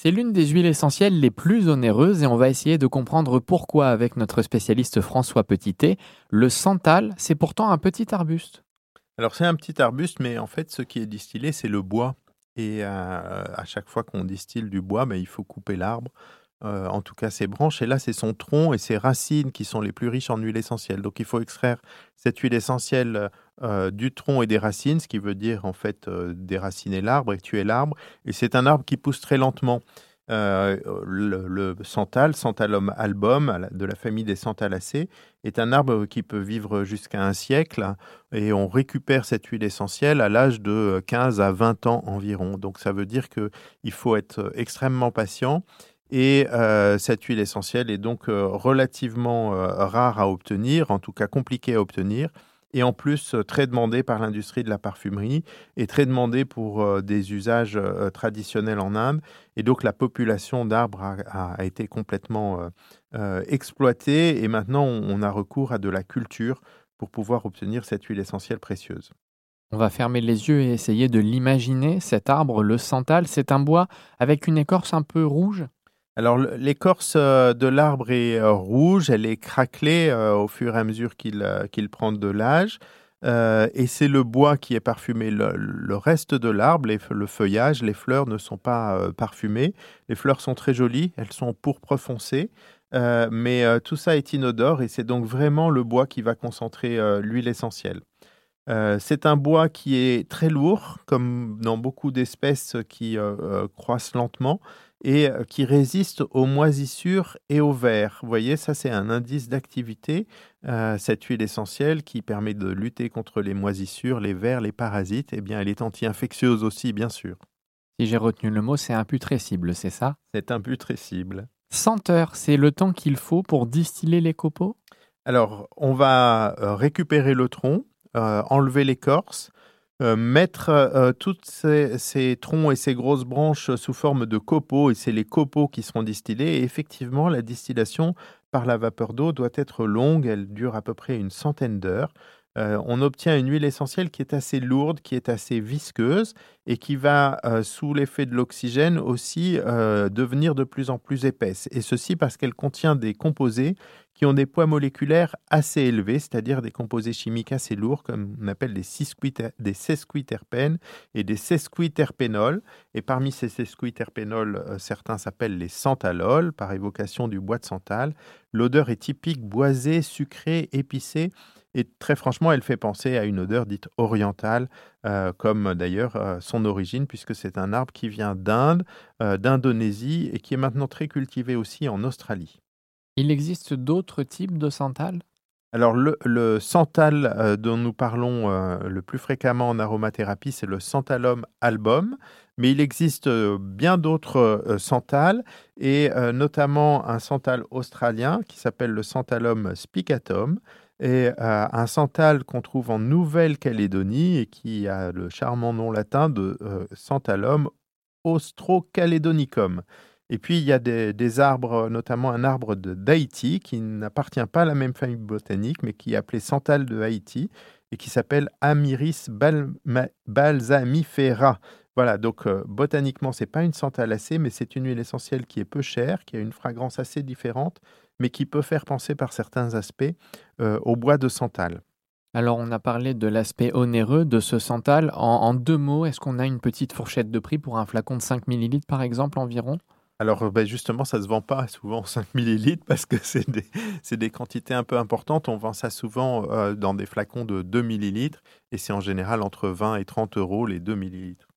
C'est l'une des huiles essentielles les plus onéreuses et on va essayer de comprendre pourquoi avec notre spécialiste François Petitet. Le santal, c'est pourtant un petit arbuste. Alors c'est un petit arbuste, mais en fait ce qui est distillé, c'est le bois. Et euh, à chaque fois qu'on distille du bois, ben, il faut couper l'arbre. Euh, en tout cas ses branches, et là c'est son tronc et ses racines qui sont les plus riches en huile essentielle. Donc il faut extraire cette huile essentielle euh, du tronc et des racines, ce qui veut dire en fait euh, déraciner l'arbre et tuer l'arbre. Et c'est un arbre qui pousse très lentement. Euh, le, santal, Santalum album, de la famille des santalacées, est un arbre qui peut vivre jusqu'à un siècle et on récupère cette huile essentielle à l'âge de 15 à 20 ans environ. Donc ça veut dire qu'il faut être extrêmement patient et cette huile essentielle est donc relativement rare à obtenir, en tout cas compliquée à obtenir et en plus euh, très demandé par l'industrie de la parfumerie et très demandé pour euh, des usages euh, traditionnels en Inde. Et donc la population d'arbres a, été complètement exploitée et maintenant on a recours à de la culture pour pouvoir obtenir cette huile essentielle précieuse. On va fermer les yeux et essayer de l'imaginer. Cet arbre, le santal, c'est un bois avec une écorce un peu rouge? Alors l'écorce euh, de l'arbre est euh, rouge, elle est craquelée euh, au fur et à mesure qu'il prend de l'âge. et c'est le bois qui est parfumé. Le, reste de l'arbre, le feuillage, les fleurs ne sont pas parfumées. Les fleurs sont très jolies, elles sont pourpre foncé. mais tout ça est inodore et c'est donc vraiment le bois qui va concentrer l'huile essentielle. C'est un bois qui est très lourd, comme dans beaucoup d'espèces qui croissent lentement et euh, qui résiste aux moisissures et aux vers. Vous voyez, ça c'est un indice d'activité, euh, cette huile essentielle qui permet de lutter contre les moisissures, les vers, les parasites. Eh bien, elle est anti-infectieuse aussi, bien sûr. Si j'ai retenu le mot, c'est imputrescible, c'est ça? C'est imputrescible. Senteur, c'est le temps qu'il faut pour distiller les copeaux? Alors, on va euh, récupérer le tronc, enlever l'écorce, euh, mettre euh, toutes ces, troncs et ces grosses branches sous forme de copeaux, et c'est les copeaux qui seront distillés. Et effectivement, la distillation par la vapeur d'eau doit être longue, elle dure à peu près une centaine d'heures. Euh, on obtient une huile essentielle qui est assez lourde, qui est assez visqueuse et qui va, sous l'effet de l'oxygène, aussi devenir de plus en plus épaisse. Et ceci parce qu'elle contient des composés qui ont des poids moléculaires assez élevés, c'est-à-dire des composés chimiques assez lourds, comme on appelle des, sesquiterpènes et des sesquiterpénols. Et parmi ces sesquiterpénols, euh, certains s'appellent les santalols, par évocation du bois de santal. L'odeur est typique, boisée, sucrée, épicée. Et très franchement, elle fait penser à une odeur dite orientale, euh, comme d'ailleurs euh, son origine, puisque c'est un arbre qui vient d'Inde, d'Indonésie et qui est maintenant très cultivé aussi en Australie. Il existe d'autres types de santal? Alors le, santal euh, dont nous parlons euh, le plus fréquemment en aromathérapie, c'est le santalum album, mais il existe euh, bien d'autres santals, et notamment un santal australien qui s'appelle le santalum spicatum, et un santal qu'on trouve en Nouvelle-Calédonie et qui a le charmant nom latin de santalum austrocaledonicum. Et puis, il y a des, arbres, notamment un arbre d'Haïti qui n'appartient pas à la même famille botanique, mais qui est appelé Santal de Haïti et qui s'appelle Amiris balsamifera. Voilà, donc euh, botaniquement, c'est pas une santalacée, mais c'est une huile essentielle qui est peu chère, qui a une fragrance assez différente, mais qui peut faire penser par certains aspects euh, au bois de santal. Alors, on a parlé de l'aspect onéreux de ce santal. En, en deux mots, est-ce qu'on a une petite fourchette de prix pour un flacon de 5 ml par exemple environ? Alors euh, ben, justement, ça ne se vend pas souvent 5 millilitres parce que c'est des, des, quantités un peu importantes. On vend ça souvent euh, dans des flacons de 2 millilitres et c'est en général entre 20 et 30 euros les 2 millilitres.